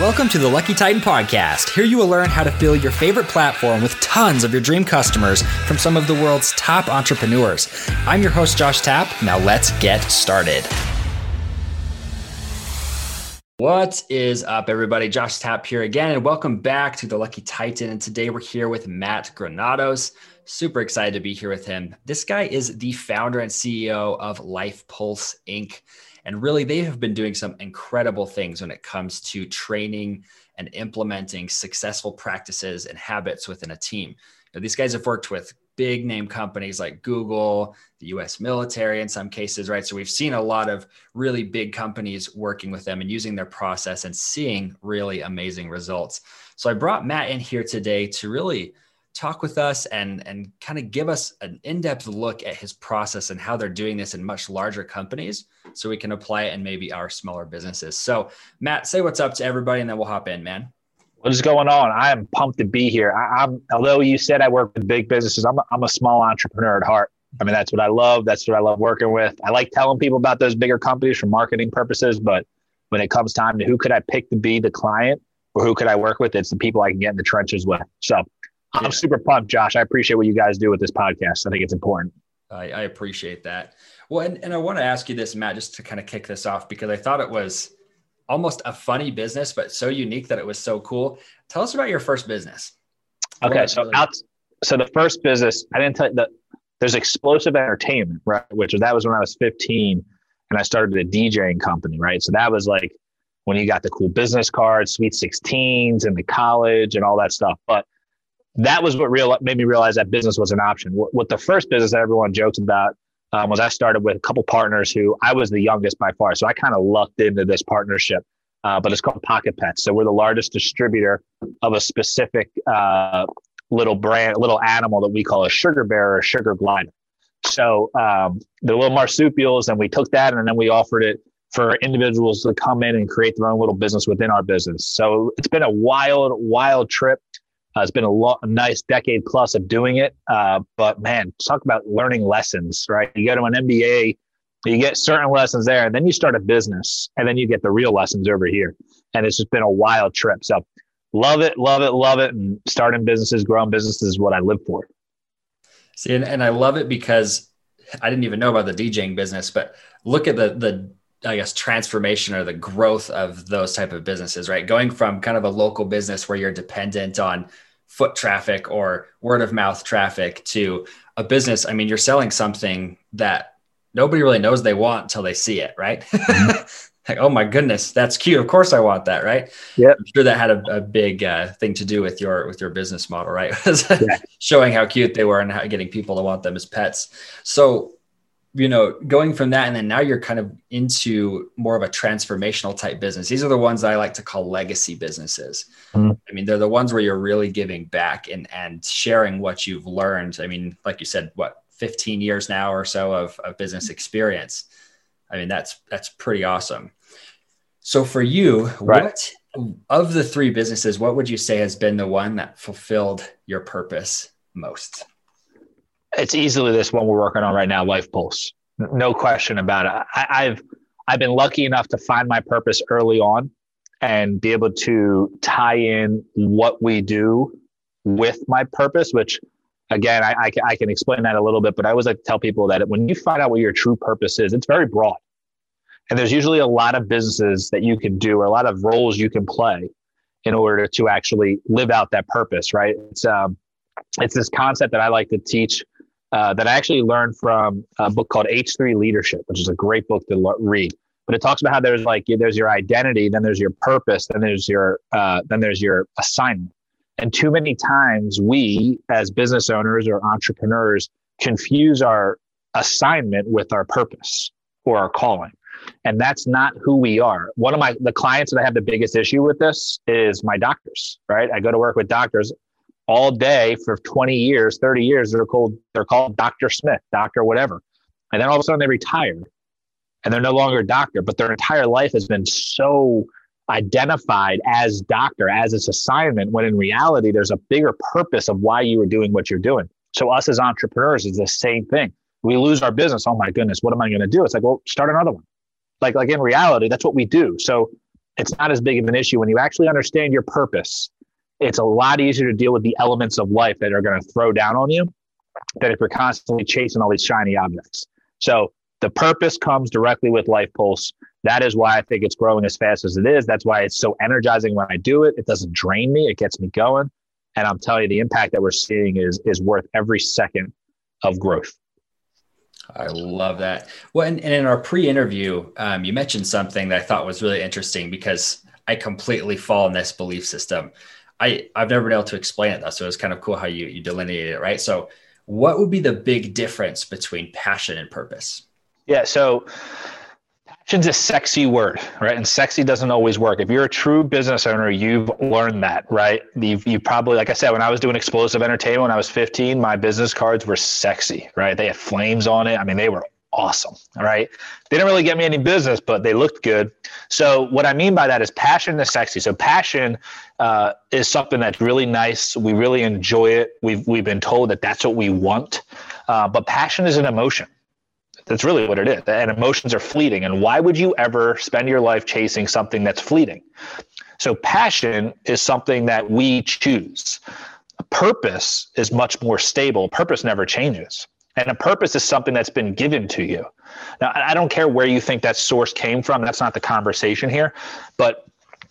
Welcome to the Lucky Titan Podcast. Here you will learn how to fill your favorite platform with tons of your dream customers from some of the world's top entrepreneurs. I'm your host, Josh Tapp. Now let's get started. What is up, everybody? Josh Tapp here again, and welcome back to the Lucky Titan. And today we're here with Matt Granados. Super excited to be here with him. This guy is the founder and CEO of Life Pulse Inc. And really, they have been doing some incredible things when it comes to training and implementing successful practices and habits within a team. These guys have worked with big name companies like Google, the US military in some cases, right? So we've seen a lot of really big companies working with them and using their process and seeing really amazing results. So I brought Matt in here today to really talk with us and and kind of give us an in-depth look at his process and how they're doing this in much larger companies so we can apply it in maybe our smaller businesses. So matt say what's up to everybody and then we'll hop in man. What is going on? I am pumped to be here. I, am although you said i work with big businesses I'm a, I'm a small entrepreneur at heart. I mean that's what i love. That's what i love working with. I like telling people about those bigger companies for marketing purposes but when it comes time to who could i pick to be the client or who could i work with it's the people i can get in the trenches with. So I'm super pumped, Josh. I appreciate what you guys do with this podcast. I think it's important. I, I appreciate that. Well, and, and I want to ask you this, Matt, just to kind of kick this off because I thought it was almost a funny business, but so unique that it was so cool. Tell us about your first business. Okay, so really- out, so the first business I didn't tell you that there's explosive entertainment, right? Which that was when I was 15, and I started a DJing company, right? So that was like when you got the cool business cards, sweet 16s, and the college and all that stuff. But that was what real made me realize that business was an option. What, what the first business that everyone jokes about um, was I started with a couple partners who I was the youngest by far, so I kind of lucked into this partnership. Uh, but it's called Pocket Pets. So we're the largest distributor of a specific uh, little brand, little animal that we call a sugar bear or sugar glider. So um, the little marsupials, and we took that and then we offered it for individuals to come in and create their own little business within our business. So it's been a wild, wild trip. Uh, it's been a, lo- a nice decade plus of doing it. Uh, but man, talk about learning lessons, right? You go to an MBA, you get certain lessons there, and then you start a business, and then you get the real lessons over here. And it's just been a wild trip. So love it, love it, love it. And starting businesses, growing businesses is what I live for. See, and, and I love it because I didn't even know about the DJing business, but look at the the I guess transformation or the growth of those type of businesses, right? Going from kind of a local business where you're dependent on foot traffic or word of mouth traffic to a business. I mean, you're selling something that nobody really knows they want until they see it, right? Mm-hmm. like, oh my goodness, that's cute. Of course, I want that, right? Yeah, I'm sure that had a, a big uh, thing to do with your with your business model, right? yeah. Showing how cute they were and how, getting people to want them as pets. So you know, going from that, and then now you're kind of into more of a transformational type business. These are the ones that I like to call legacy businesses. Mm-hmm. I mean, they're the ones where you're really giving back and and sharing what you've learned. I mean, like you said, what 15 years now or so of, of business experience. I mean, that's that's pretty awesome. So for you, right. what of the three businesses, what would you say has been the one that fulfilled your purpose most? It's easily this one we're working on right now, Life Pulse. No question about it. I, have I've been lucky enough to find my purpose early on and be able to tie in what we do with my purpose, which again, I, I, I can explain that a little bit, but I always like to tell people that when you find out what your true purpose is, it's very broad. And there's usually a lot of businesses that you can do or a lot of roles you can play in order to actually live out that purpose, right? It's um, it's this concept that I like to teach uh, that I actually learned from a book called H3 Leadership, which is a great book to lo- read. But it talks about how there's like there's your identity, then there's your purpose, then there's your uh, then there's your assignment. And too many times we, as business owners or entrepreneurs, confuse our assignment with our purpose or our calling. And that's not who we are. One of my the clients that I have the biggest issue with this is my doctors, right? I go to work with doctors all day for 20 years, 30 years, they're called they're called Dr. Smith, Dr. whatever. And then all of a sudden they retire and they're no longer a doctor, but their entire life has been so identified as doctor, as this assignment, when in reality there's a bigger purpose of why you were doing what you're doing. So us as entrepreneurs is the same thing. We lose our business. Oh my goodness, what am I going to do? It's like, well, start another one. Like, like in reality, that's what we do. So it's not as big of an issue when you actually understand your purpose. It's a lot easier to deal with the elements of life that are going to throw down on you than if you're constantly chasing all these shiny objects. So the purpose comes directly with Life Pulse. That is why I think it's growing as fast as it is. That's why it's so energizing when I do it. It doesn't drain me, it gets me going. And I'm telling you, the impact that we're seeing is, is worth every second of growth. I love that. Well, and, and in our pre-interview, um, you mentioned something that I thought was really interesting because I completely fall in this belief system. I I've never been able to explain it though, so it's kind of cool how you you delineated it, right? So, what would be the big difference between passion and purpose? Yeah, so passion's a sexy word, right? And sexy doesn't always work. If you're a true business owner, you've learned that, right? You've, you probably, like I said, when I was doing explosive entertainment when I was 15, my business cards were sexy, right? They had flames on it. I mean, they were awesome. All right. They didn't really get me any business, but they looked good. So what I mean by that is passion is sexy. So passion uh, is something that's really nice. We really enjoy it. We've we've been told that that's what we want. Uh, but passion is an emotion. That's really what it is. And emotions are fleeting. And why would you ever spend your life chasing something that's fleeting? So passion is something that we choose. Purpose is much more stable. Purpose never changes. And a purpose is something that's been given to you. Now, I don't care where you think that source came from. That's not the conversation here. But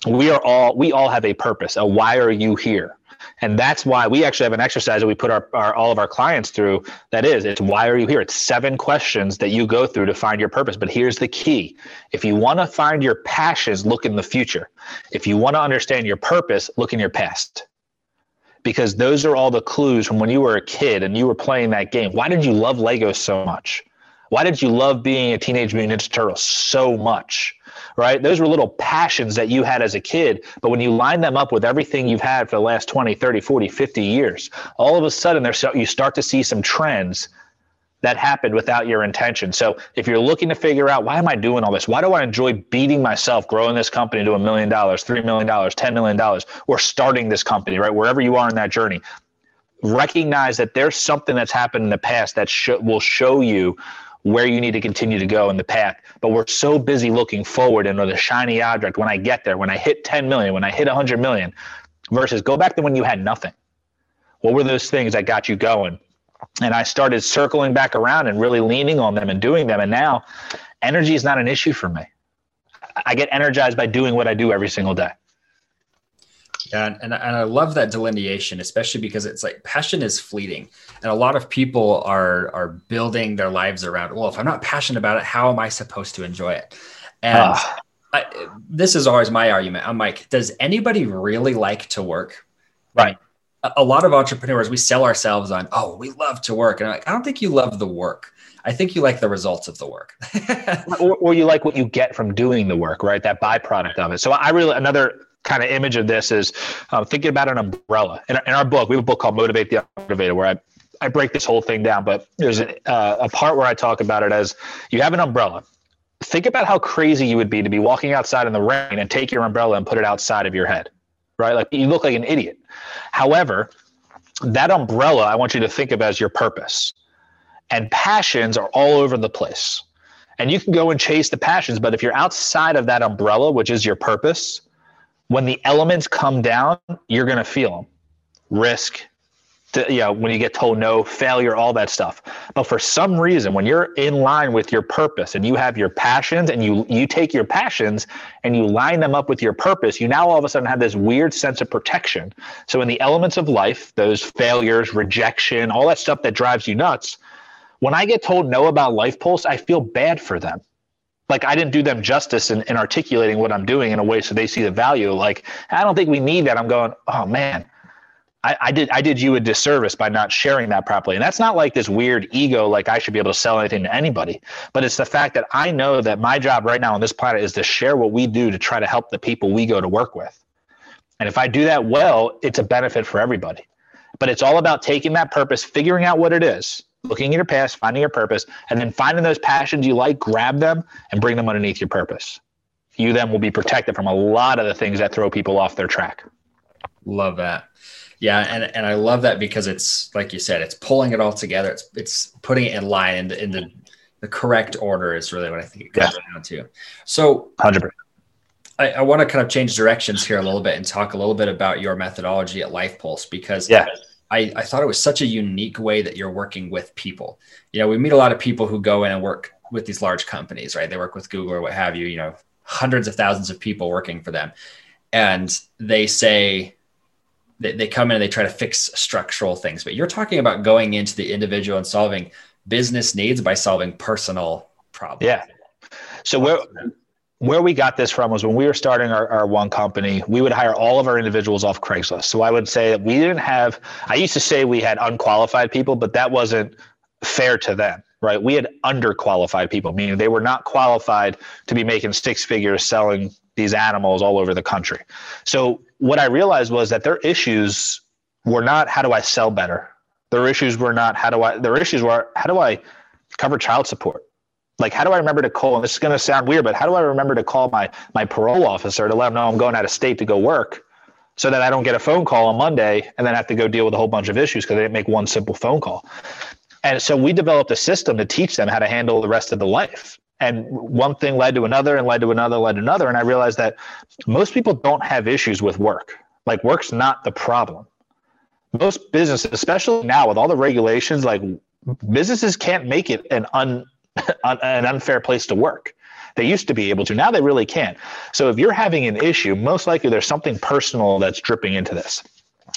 we are all, we all have a purpose. A why are you here? And that's why we actually have an exercise that we put our, our, all of our clients through. That is, it's why are you here? It's seven questions that you go through to find your purpose. But here's the key: if you want to find your passions, look in the future. If you want to understand your purpose, look in your past because those are all the clues from when you were a kid and you were playing that game. Why did you love Legos so much? Why did you love being a Teenage Mutant Ninja Turtle so much? Right? Those were little passions that you had as a kid. But when you line them up with everything you've had for the last 20, 30, 40, 50 years, all of a sudden there's you start to see some trends that happened without your intention. So if you're looking to figure out why am I doing all this? Why do I enjoy beating myself growing this company to a million dollars, three million dollars, ten million dollars, or starting this company, right? Wherever you are in that journey, recognize that there's something that's happened in the past that sh- will show you where you need to continue to go in the path. But we're so busy looking forward and the shiny object when I get there, when I hit 10 million, when I hit 100 million, versus go back to when you had nothing. What were those things that got you going? And I started circling back around and really leaning on them and doing them. And now energy is not an issue for me. I get energized by doing what I do every single day. Yeah, and, and I love that delineation, especially because it's like passion is fleeting, and a lot of people are are building their lives around. Well, if I'm not passionate about it, how am I supposed to enjoy it? And uh. I, this is always my argument. I'm like, does anybody really like to work? Right a lot of entrepreneurs we sell ourselves on oh we love to work. And I'm like i don't think you love the work. I think you like the results of the work. Or, or, you like what you get from doing the work right? That byproduct of it. So i really another kind of image of this is um, thinking about an umbrella. In, in, our book we have a book called motivate the unmotivated where i I break this whole thing down, but there's a, uh, a part where I talk about it as you have an umbrella. Think about how crazy you would be to be walking outside in the rain and take your umbrella and put it outside of your head right? Like you look like an idiot. However, that umbrella I want you to think of as your purpose. And passions are all over the place. And you can go and chase the passions, but if you're outside of that umbrella, which is your purpose, when the elements come down, you're going to feel them. Risk, to, you know, when you get told no, failure, all that stuff. But for some reason, when you're in line with your purpose and you have your passions and you you take your passions and you line them up with your purpose, you now all of a sudden have this weird sense of protection. So in the elements of life, those failures, rejection, all that stuff that drives you nuts, when I get told no about Life Pulse, I feel bad for them. Like I didn't do them justice in, in articulating what I'm doing in a way so they see the value. Like, I don't think we need that. I'm going, oh man, I, I, did I did you a disservice by not sharing that properly. And that's not like this weird ego, like I should be able to sell anything to anybody. But it's the fact that I know that my job right now on this planet is to share what we do to try to help the people we go to work with. And if I do that well, it's a benefit for everybody. But it's all about taking that purpose, figuring out what it is, looking at your past, finding your purpose, and then finding those passions you like, grab them, and bring them underneath your purpose. You then will be protected from a lot of the things that throw people off their track. Love that. Yeah, and and I love that because it's like you said, it's pulling it all together. It's it's putting it in line in the, in the, the correct order is really what I think it comes yeah. down to. So, hundred percent. I, I want to kind of change directions here a little bit and talk a little bit about your methodology at Life Pulse because yeah. I, I thought it was such a unique way that you're working with people. You know, we meet a lot of people who go in and work with these large companies, right? They work with Google or what have you, you know, hundreds of thousands of people working for them. And they say, they, they come in and they try to fix structural things, but you're talking about going into the individual and solving business needs by solving personal problems. Yeah. So where where we got this from was when we were starting our, our one company, we would hire all of our individuals off Craigslist. So I would say that we didn't have I used to say we had unqualified people, but that wasn't fair to them right? We had underqualified people, meaning they were not qualified to be making six figures selling these animals all over the country. So what I realized was that their issues were not how do I sell better. Their issues were not how do I their issues were how do I cover child support? Like how do I remember to call and this is gonna sound weird, but how do I remember to call my my parole officer to let them know I'm going out of state to go work so that I don't get a phone call on Monday and then have to go deal with a whole bunch of issues because they didn't make one simple phone call. And so we developed a system to teach them how to handle the rest of the life. And one thing led to another and led to another, led to another. And I realized that most people don't have issues with work. Like work's not the problem. Most businesses, especially now with all the regulations, like businesses can't make it an un, an unfair place to work. They used to be able to. Now they really can't. So if you're having an issue, most likely there's something personal that's dripping into this.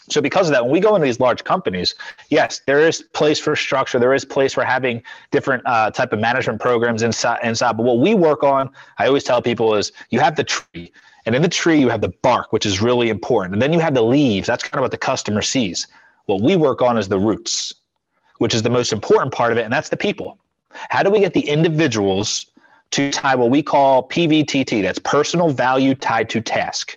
So because of that, when we go into these large companies, yes, there is place for structure. There is place for having different uh, type of management programs inside. Inside, but what we work on, I always tell people is you have the tree, and in the tree you have the bark, which is really important, and then you have the leaves. That's kind of what the customer sees. What we work on is the roots, which is the most important part of it, and that's the people. How do we get the individuals to tie what we call PVTT? That's personal value tied to task.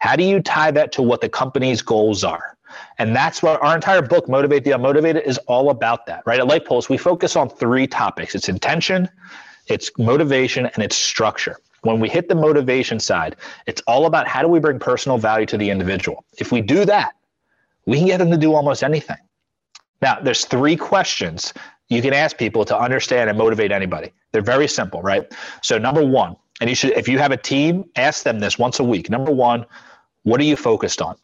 How do you tie that to what the company's goals are? And that's what our entire book, Motivate the Unmotivated, is all about that, right? At Life Pulse, we focus on three topics it's intention, it's motivation, and it's structure. When we hit the motivation side, it's all about how do we bring personal value to the individual. If we do that, we can get them to do almost anything. Now, there's three questions you can ask people to understand and motivate anybody. They're very simple, right? So, number one, and you should, if you have a team, ask them this once a week. Number one, what are you focused on?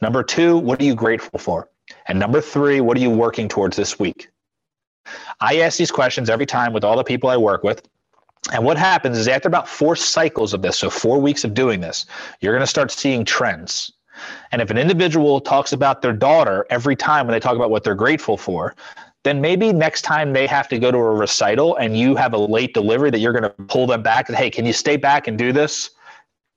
Number two, what are you grateful for? And number three, what are you working towards this week? I ask these questions every time with all the people I work with. And what happens is after about four cycles of this, so four weeks of doing this, you're going to start seeing trends. And if an individual talks about their daughter every time when they talk about what they're grateful for, then maybe next time they have to go to a recital and you have a late delivery that you're going to pull them back. Hey, can you stay back and do this?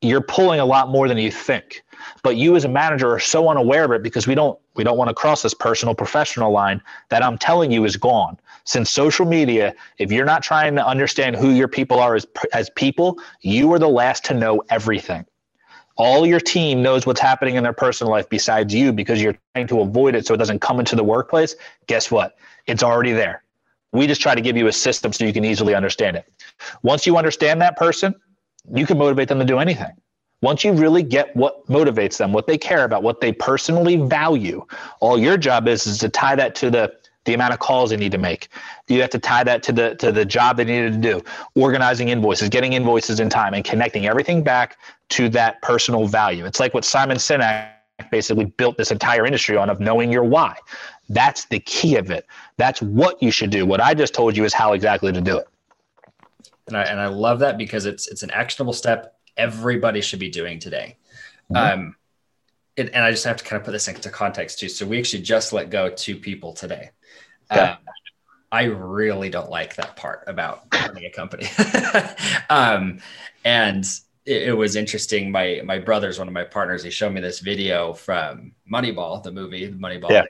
You're pulling a lot more than you think. But you as a manager are so unaware of it because we don't we don't want to cross this personal professional line that I'm telling you is gone. Since social media, if you're not trying to understand who your people are as as people, you are the last to know everything all your team knows what's happening in their personal life besides you because you're trying to avoid it so it doesn't come into the workplace, guess what? It's already there. We just try to give you a system so you can easily understand it. Once you understand that person, you can motivate them to do anything. Once you really get what motivates them, what they care about, what they personally value, all your job is is to tie that to the the amount of calls they need to make. You have to tie that to the to the job they needed to do, organizing invoices, getting invoices in time, and connecting everything back to that personal value. It's like what Simon Sinek basically built this entire industry on of knowing your why. That's the key of it. That's what you should do. What I just told you is how exactly to do it. And I, and I love that because it's it's an actionable step everybody should be doing today. Mm-hmm. Um, it, and I just have to kind of put this into context too. So we actually just let go two people today. Okay. Um, I really don't like that part about running a company. um, and it, it, was interesting. My my brother's one of my partners. He showed me this video from Moneyball, the movie Moneyball. Yeah.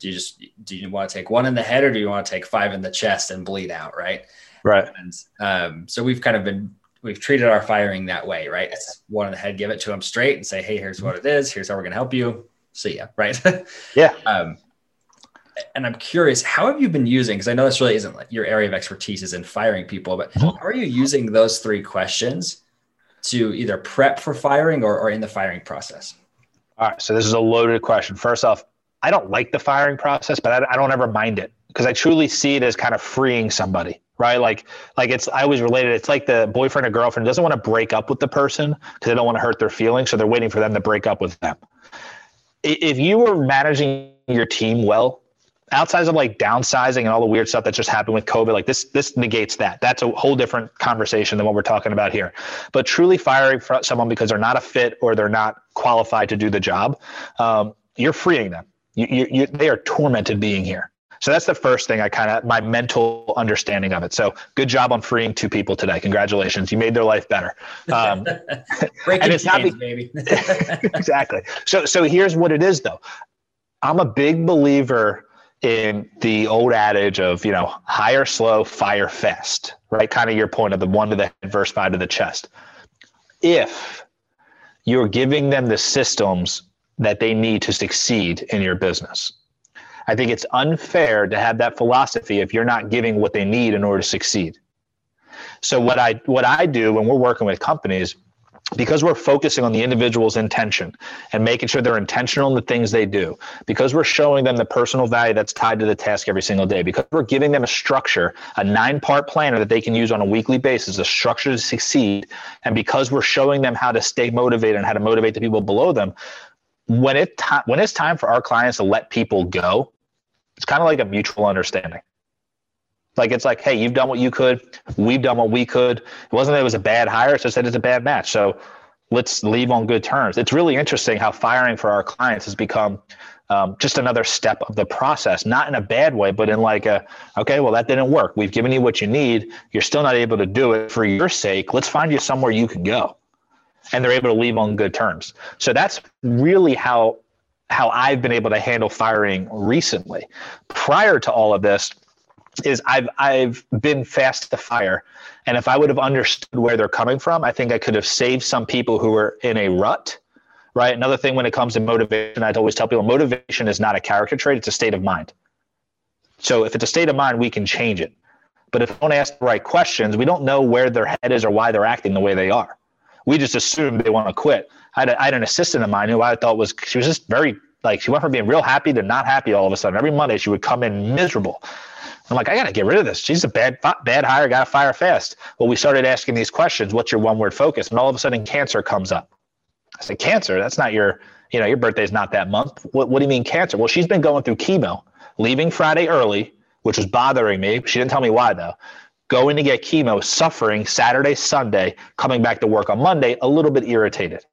Do you just do you want to take one in the head or do you want to take five in the chest and bleed out? Right. Right. And um, so we've kind of been we've treated our firing that way, right? It's one in the head, give it to them straight and say, hey, here's what it is. Here's how we're going to help you. See ya, right? yeah. Um, and I'm curious, how have you been using? Because I know this really isn't like your area of expertise is in firing people, but mm-hmm. how are you using those three questions to either prep for firing or, or in the firing process? All right. So this is a loaded question. First off, I don't like the firing process, but I, I don't ever mind it because I truly see it as kind of freeing somebody, right? Like, like it's I always related. It's like the boyfriend or girlfriend doesn't want to break up with the person because they don't want to hurt their feelings, so they're waiting for them to break up with them. If you were managing your team well, outside of like downsizing and all the weird stuff that just happened with COVID, like this, this negates that. That's a whole different conversation than what we're talking about here. But truly firing someone because they're not a fit or they're not qualified to do the job, um, you're freeing them. You, you, you, they are tormented being here. So that's the first thing I kind of my mental understanding of it. So good job on freeing two people today. Congratulations, you made their life better. Um, and it's not baby. exactly. So so here's what it is though. I'm a big believer in the old adage of you know hire slow, fire fast. Right, kind of your point of the one to the head versus five to the chest. If you're giving them the systems that they need to succeed in your business I think it's unfair to have that philosophy if you're not giving what they need in order to succeed. So what I what I do when we're working with companies because we're focusing on the individual's intention and making sure they're intentional in the things they do, because we're showing them the personal value that's tied to the task every single day, because we're giving them a structure, a nine part planner that they can use on a weekly basis, a structure to succeed, and because we're showing them how to stay motivated and how to motivate the people below them, when it when it's time for our clients to let people go, it's kind of like a mutual understanding. Like it's like, hey, you've done what you could, we've done what we could. It wasn't that it was a bad hire, it's just that it's a bad match. So let's leave on good terms. It's really interesting how firing for our clients has become um, just another step of the process, not in a bad way, but in like a, okay, well, that didn't work. We've given you what you need. You're still not able to do it for your sake. Let's find you somewhere you can go. And they're able to leave on good terms. So that's really how how I've been able to handle firing recently. Prior to all of this, is I've I've been fast to fire, and if I would have understood where they're coming from, I think I could have saved some people who were in a rut. Right. Another thing when it comes to motivation, I'd always tell people motivation is not a character trait; it's a state of mind. So if it's a state of mind, we can change it. But if we don't ask the right questions, we don't know where their head is or why they're acting the way they are. We just assume they want to quit. I had, a, I had an assistant of mine who I thought was she was just very like she went from being real happy to not happy all of a sudden. Every Monday she would come in miserable. I'm like, I got to get rid of this. She's a bad, bad hire. Got to fire fast. Well, we started asking these questions. What's your one word focus? And all of a sudden, cancer comes up. I said, cancer? That's not your, you know, your birthday's not that month. What, what do you mean cancer? Well, she's been going through chemo, leaving Friday early, which was bothering me. She didn't tell me why though. Going to get chemo, suffering Saturday, Sunday, coming back to work on Monday, a little bit irritated.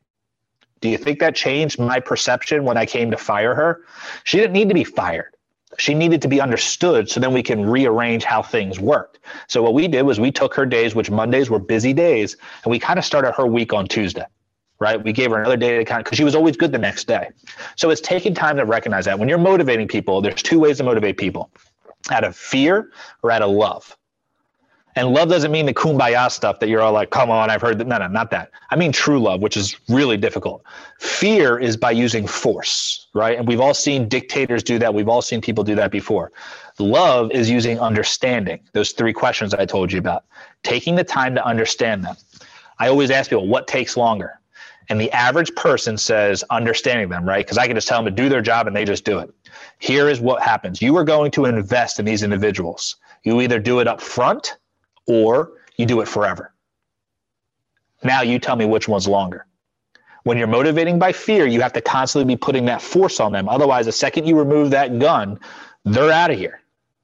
Do you think that changed my perception when I came to fire her? She didn't need to be fired. She needed to be understood so then we can rearrange how things worked. So what we did was we took her days, which Mondays were busy days, and we kind of started her week on Tuesday. Right. We gave her another day to kind because she was always good the next day. So it's taking time to recognize that when you're motivating people, there's two ways to motivate people out of fear or out of love. And love doesn't mean the kumbaya stuff that you're all like, come on, I've heard that. No, no, not that. I mean true love, which is really difficult. Fear is by using force, right? And we've all seen dictators do that. We've all seen people do that before. Love is using understanding. Those three questions I told you about, taking the time to understand them. I always ask people, what takes longer? And the average person says understanding them, right? Because I can just tell them to do their job and they just do it. Here is what happens you are going to invest in these individuals. You either do it up front or you do it forever. Now you tell me which one's longer. When you're motivating by fear, you have to constantly be putting that force on them. Otherwise, the second you remove that gun, they're out of here.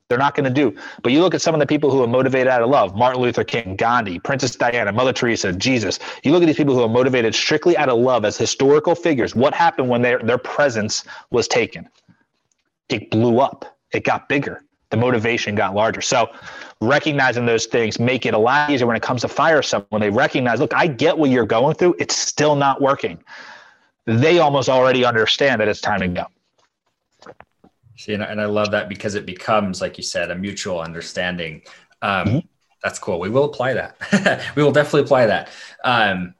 They're not going to do. But you look at some of the people who are motivated out of love Martin Luther King, Gandhi, Princess Diana, Mother Teresa, Jesus. You look at these people who are motivated strictly out of love as historical figures. What happened when their, their presence was taken? It blew up, it got bigger the motivation got larger. So recognizing those things make it a lot easier when it comes to fire someone. They recognize, look, I get what you're going through. It's still not working. They almost already understand that it's time to go. See, and I love that because it becomes, like you said, a mutual understanding. Um, mm-hmm. That's cool. We will apply that. we will definitely apply that. Um,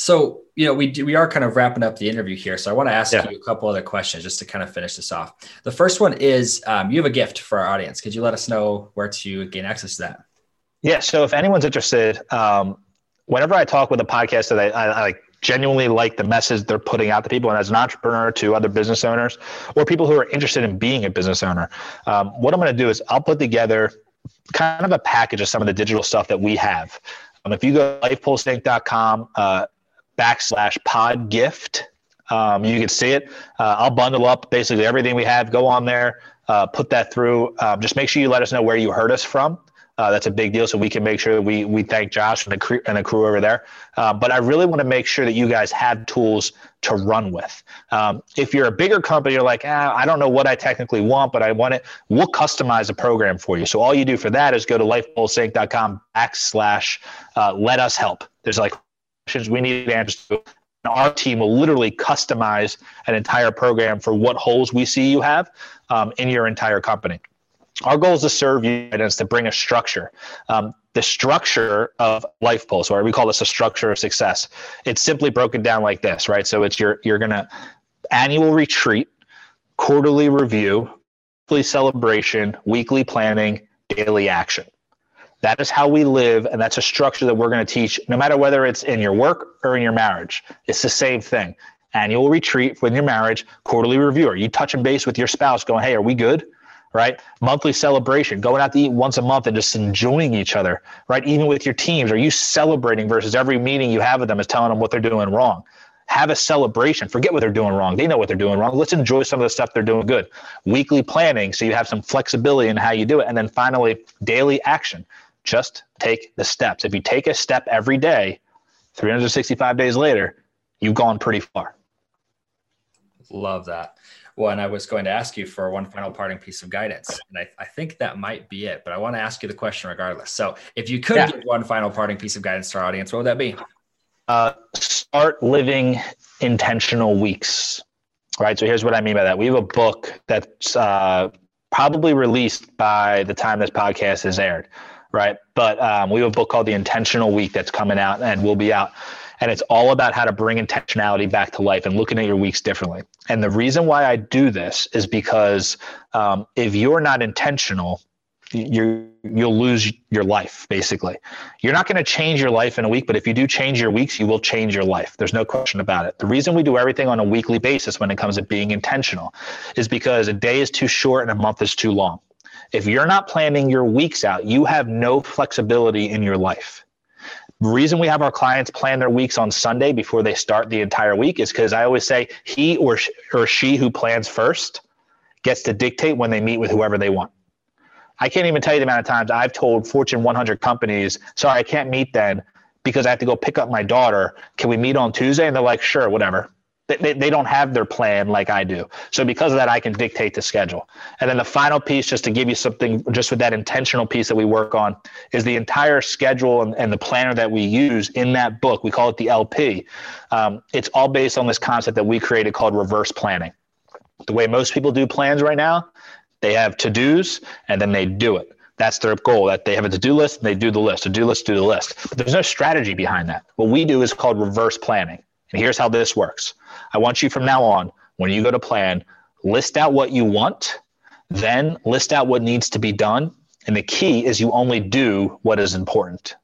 so you know, we do, we are kind of wrapping up the interview here, so I want to ask yeah. you a couple other questions just to kind of finish this off. The first one is, um, you have a gift for our audience. Could you let us know where to gain access to that? Yeah. So if anyone's interested, um, whenever I talk with a podcast that I, I, I genuinely like the message they're putting out to people, and as an entrepreneur to other business owners or people who are interested in being a business owner, um, what I'm going to do is I'll put together kind of a package of some of the digital stuff that we have. Um, if you go to lifepulseinc.com uh, backslash pod gift, um, you can see it. Uh, I'll bundle up basically everything we have. Go on there, uh, put that through. Um, just make sure you let us know where you heard us from. Uh, that's a big deal, so we can make sure that we we thank Josh and the crew and the crew over there. Uh, but I really want to make sure that you guys have tools to run with. Um, if you're a bigger company, you're like, ah, I don't know what I technically want, but I want it. We'll customize a program for you. So all you do for that is go to lifepulseinc.com backslash uh, let us help. There's like questions we need answers to. And our team will literally customize an entire program for what holes we see you have um, in your entire company. Our goal is to serve you and is to bring a structure. Um, the structure of Life Pulse, or we call this a structure of success. It's simply broken down like this, right? So it's your you're gonna annual retreat, quarterly review, weekly celebration, weekly planning, daily action. That is how we live, and that's a structure that we're going to teach no matter whether it's in your work or in your marriage. It's the same thing. Annual retreat with your marriage, quarterly review. Are you touching base with your spouse, going, "Hey, are we good?" right? Monthly celebration, going out to eat once a month and just enjoying each other, right? Even with your teams, are you celebrating versus every meeting you have with them is telling them what they're doing wrong? Have a celebration. Forget what they're doing wrong. They know what they're doing wrong. Let's enjoy some of the stuff they're doing good. Weekly planning, so you have some flexibility in how you do it. And then finally, daily action. Just take the steps. If you take a step every day, 365 days later, you've gone pretty far. Love that. Well, and I was going to ask you for one final parting piece of guidance. And I, I think that might be it, but I want to ask you the question regardless. So if you could yeah. give one final parting piece of guidance to our audience, what would that be? Uh, start living intentional weeks. Right. So here's what I mean by that. We have a book that's uh, probably released by the time this podcast is aired. Right. But um, we have a book called The Intentional Week that's coming out and will be out. And it's all about how to bring intentionality back to life and looking at your weeks differently. And the reason why I do this is because um, if you're not intentional, you you'll lose your life basically. You're not going to change your life in a week but if you do change your weeks you will change your life. There's no question about it. The reason we do everything on a weekly basis when it comes to being intentional is because a day is too short and a month is too long if you're not planning your weeks out you have no flexibility in your life The reason we have our clients plan their weeks on Sunday before they start the entire week is because I always say he or, or she who plans first gets to dictate when they meet with whoever they want. I can't even tell you the amount of times I've told Fortune 100 companies, sorry, I can't meet then because I have to go pick up my daughter. Can we meet on Tuesday? And they're like, sure, whatever. They, they don't have their plan like I do. So because of that, I can dictate the schedule. And then the final piece, just to give you something, just with that intentional piece that we work on, is the entire schedule and, and the planner that we use in that book. We call it the LP. Um, it's all based on this concept that we created called reverse planning. The way most people do plans right now, they have to dos and then they do it. That's their goal. That they have a to-do list, and they do the list. To do list, do the list. But there's no strategy behind that. What we do is called reverse planning. And here's how this works. I want you from now on, when you go to plan, list out what you want, then list out what needs to be done. And the key is you only do what is important.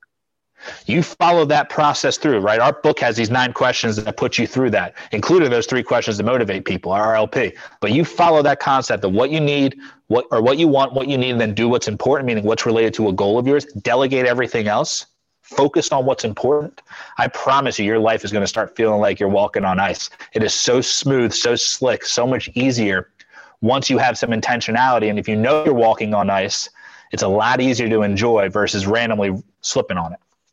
You follow that process through, right? Our book has these nine questions that put you through that, including those three questions that motivate people, our LP. But you follow that concept of what you need, what or what you want, what you need, and then do what's important, meaning what's related to a goal of yours. Delegate everything else focus on what's important, I promise you, your life is going to start feeling like you're walking on ice. It is so smooth, so slick, so much easier once you have some intentionality. And if you know you're walking on ice, it's a lot easier to enjoy versus randomly slipping on it.